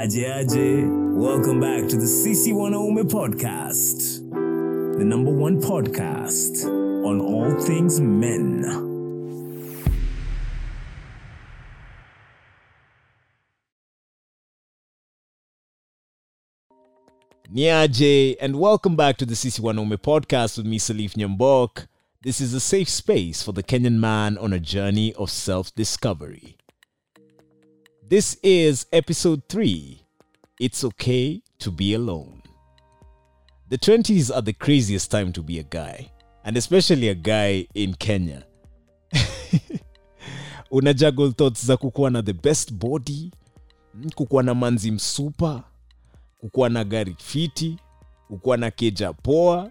Aje Aje. Welcome back to the CC Wanaume podcast, the number one podcast on all things men. Niaje, and welcome back to the CC Wanaume podcast with me, Salif Nyambok. This is a safe space for the Kenyan man on a journey of self discovery. This is episode 3 It's Okay to Be Alone. The 20s are the craziest time to be a guy, and especially a guy in Kenya. Una juggle thoughts za kukuwa na the best body, mm, kukuwa na manzi msupa, kukuwa na gari fiti, kukuwa na keja poa,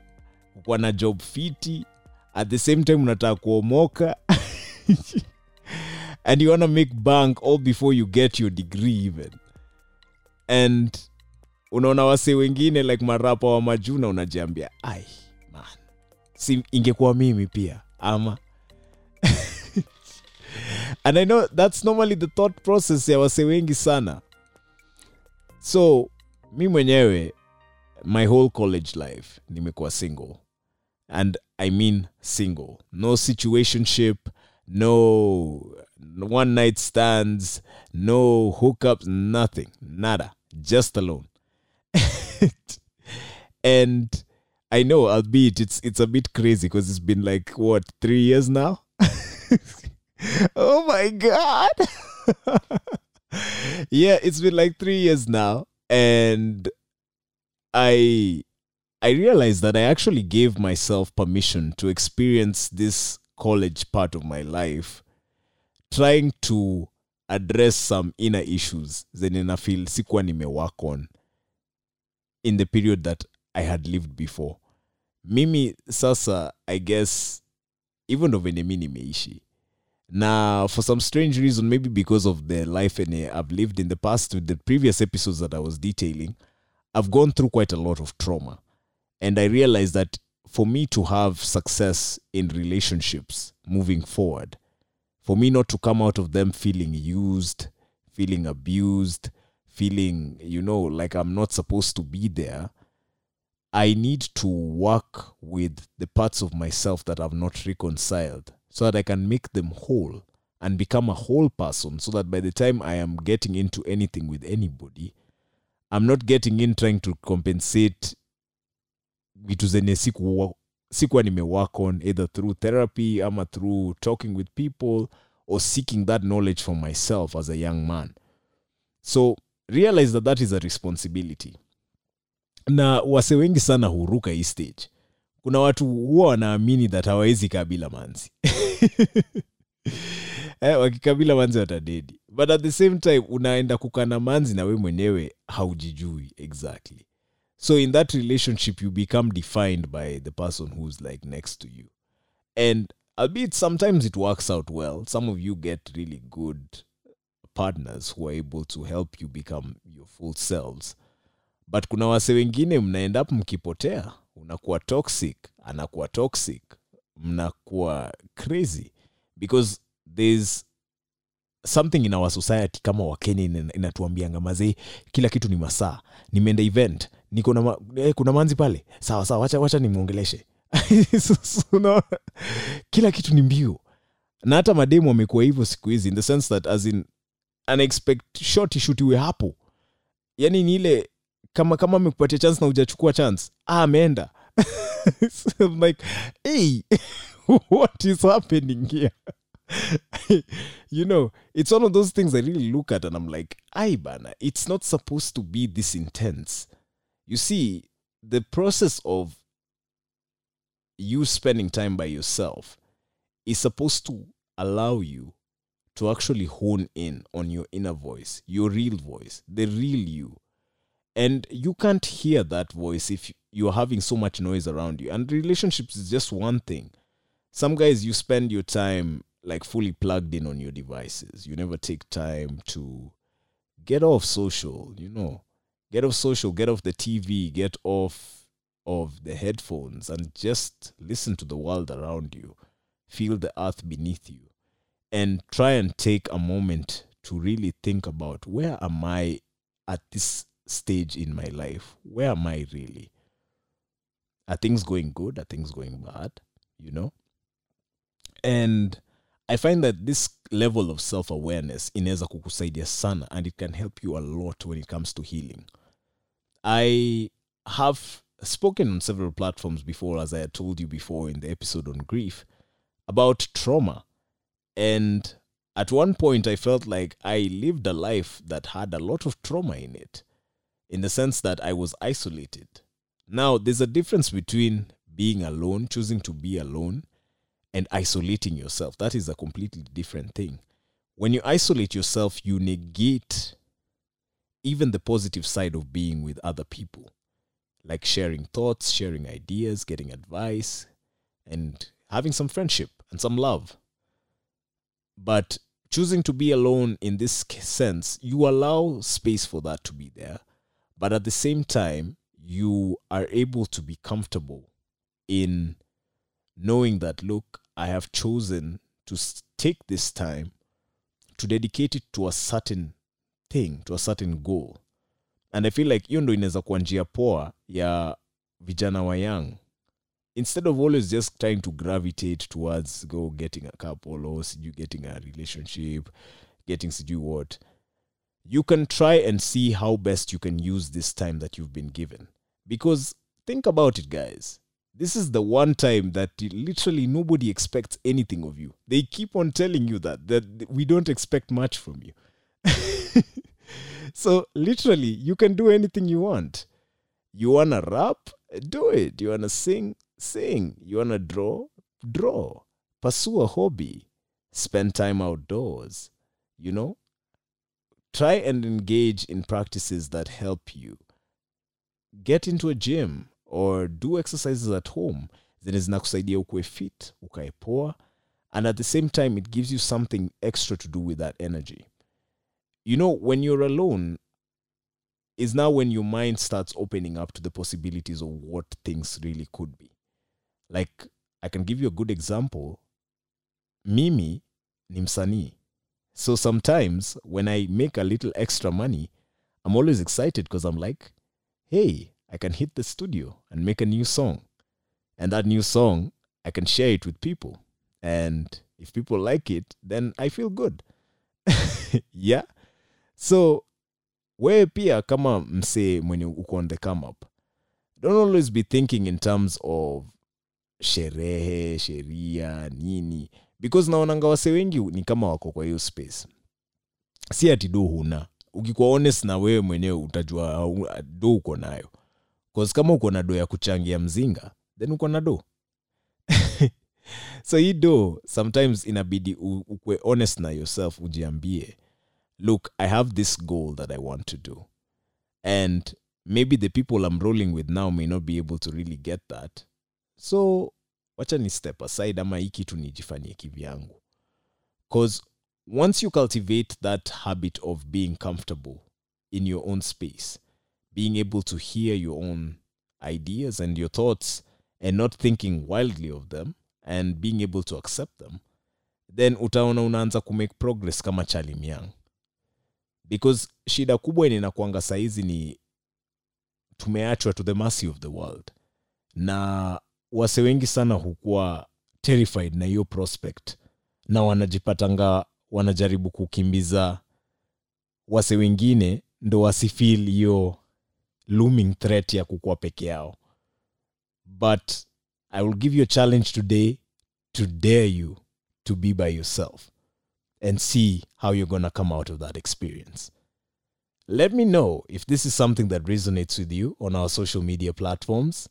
kukuwa na job fiti, at the same time unataka kuomoka and you want to make bank all before you get your degree even. And unaona wase wengine like marapa wa majuna unajiambia ai man. Si ingekuwa mimi pia ama? And i know that's normally the thought process ya wase wengi sana. So mi mwenyewe my whole college life nimekuwa single. And i mean single. No situationship no one night stands no hookups nothing nada just alone. And i know albeit it's it's a bit crazy because it's been like what three years now? Oh my god! Yeah it's been like three years now and i i realized that i actually gave myself permission to experience this college part of my life trying to address some inner issues zenye na feel sikuwa nimework on in the period that i had lived before. Mimi sasa i guess even though venye mi nimeishi na for some strange reason maybe because of the life and i've lived in the past with the previous episodes that i was detailing i've gone through quite a lot of trauma. And i realized that for me to have success in relationships moving forward for me not to come out of them feeling used feeling abused feeling you know like i'm not supposed to be there i need to work with the parts of myself that i've not reconciled so that i can make them whole and become a whole person so that by the time i am getting into anything with anybody i'm not getting in trying to compensate sikuwa nimework on either through therapy ama through talking with people or seeking that knowledge for myself as a young man. So realize that that is a responsibility. Na wase wengi sana huruka hii stage. Kuna watu huwa wanaamini that hawawezi kaa bila manzi. Eh, wakikabila manzi watadedi. But at the same time unaenda kukana manzi na we mwenyewe haujijui exactly so in that relationship you become defined by the person who's like next to you. And albeit sometimes it works out well. Some of you get really good partners who are able to help you become your full selves. But kuna wase wengine mnaenda up mkipotea. Unakuwa toxic anakuwa toxic. Mnakuwa crazy. Because there's something in our society kama wakenya ina- inatuambianga mazee kila kitu ni masaa. Nimeenda event niko na ma, eh, kuna manzi pale. Sawa sawa wacha, wacha nimwongeleshe. Kila kitu ni mbio. Na hata mademu wamekuwa hivyo siku hizi in the sense that as in anaexpect shot ishutiwe hapo. Yani ni ile kama kama amekupatia chance na hujachukua chance ah, ameenda. So like hey what is happening here you know it's one of those things i really look at and i'm like ai bana it's not supposed to be this intense you see the process of you spending time by yourself is supposed to allow you to actually hone in on your inner voice, your real voice, the real you. And you can't hear that voice if you're having so much noise around you. And relationships is just one thing. Some guys, you spend your time like fully plugged in on your devices. You never take time to get off social, you know, get off social, get off the TV, get off of the headphones, and just listen to the world around you. Feel the earth beneath you. And try and take a moment to really think about where am I at this stage in my life? Where am i really? Are things going good? Are things going bad? You know? And i find that this level of self-awareness inaweza kukusaidia sana and it can help you a lot when it comes to healing. I have spoken on several platforms before as i had told you before in the episode on grief about trauma. And at one point i felt like i lived a life that had a lot of trauma in it in the sense that i was isolated. Now there's a difference between being alone choosing to be alone and isolating yourself that is a completely different thing when you isolate yourself you negate even the positive side of being with other people like sharing thoughts sharing ideas getting advice and having some friendship and some love but choosing to be alone in this sense, you allow space for that to be there. But at the same time, you are able to be comfortable in knowing that, look, I have chosen to take this time to dedicate it to a certain thing, to a certain goal. And I feel like hiyo ndo inaweza kuwa njia poa ya vijana wa young. Instead of always just trying to gravitate towards go getting a couple or you getting a relationship getting sijui what you can try and see how best you can use this time that you've been given. Because think about it guys this is the one time that literally nobody expects anything of you. They keep on telling you that that we don't expect much from you. So literally you can do anything you want. You want to rap? Do it. You want to sing? Sing. You want to draw? Draw. Pursue a hobby. Spend time outdoors you know? Try and engage in practices that help you. Get into a gym or do exercises at home then zenye zinakusaidia ukue fit ukae poa and at the same time it gives you something extra to do with that energy. You know when you're alone is now when your mind starts opening up to the possibilities of what things really could be. Like i can give you a good example. Mimi ni msanii. So sometimes when i make a little extra money i'm always excited because i'm like hey i can hit the studio and make a new song. And that new song i can share it with people. And if people like it then i feel good. Yeah. So wewe pia kama msee mwenye uko on the come up don't always be thinking in terms of sherehe sheria nini. Because naonanga wase wengi ni kama wako kwa hiyo space. Si ati do huna. Ukikuwa honest na wewe mwenyewe utajua do uko nayo cause kama uko na do ya kuchangia mzinga then uko na do so hii do sometimes inabidi ukwe honest na yourself ujiambie look i have this goal that i want to do and maybe the people i'm rolling with now may not be able to really get that. So wacha ni step aside ama hii kitu nijifanyie kivyangu. Cause once you cultivate that habit of being comfortable in your own space being able to hear your own ideas and your thoughts and not thinking wildly of them and being able to accept them then utaona unaanza kumake progress kama chalim because shida kubwa yenye inakuanga saizi ni tumeachwa to the mercy of the world. Na wase wengi sana hukuwa terrified na hiyo prospect. Na wanajipatanga wanajaribu kukimbiza wase wengine ndo wasifil hiyo looming threat ya kukuwa peke yao but i will give you a challenge today to dare you to be by yourself and see how you're going to come out of that experience. Let me know if this is something that resonates with you on our social media platforms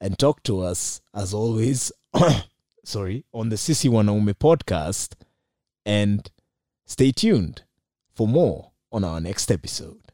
and talk to us as always sorry on the Sisi Wanaume podcast and stay tuned for more on our next episode.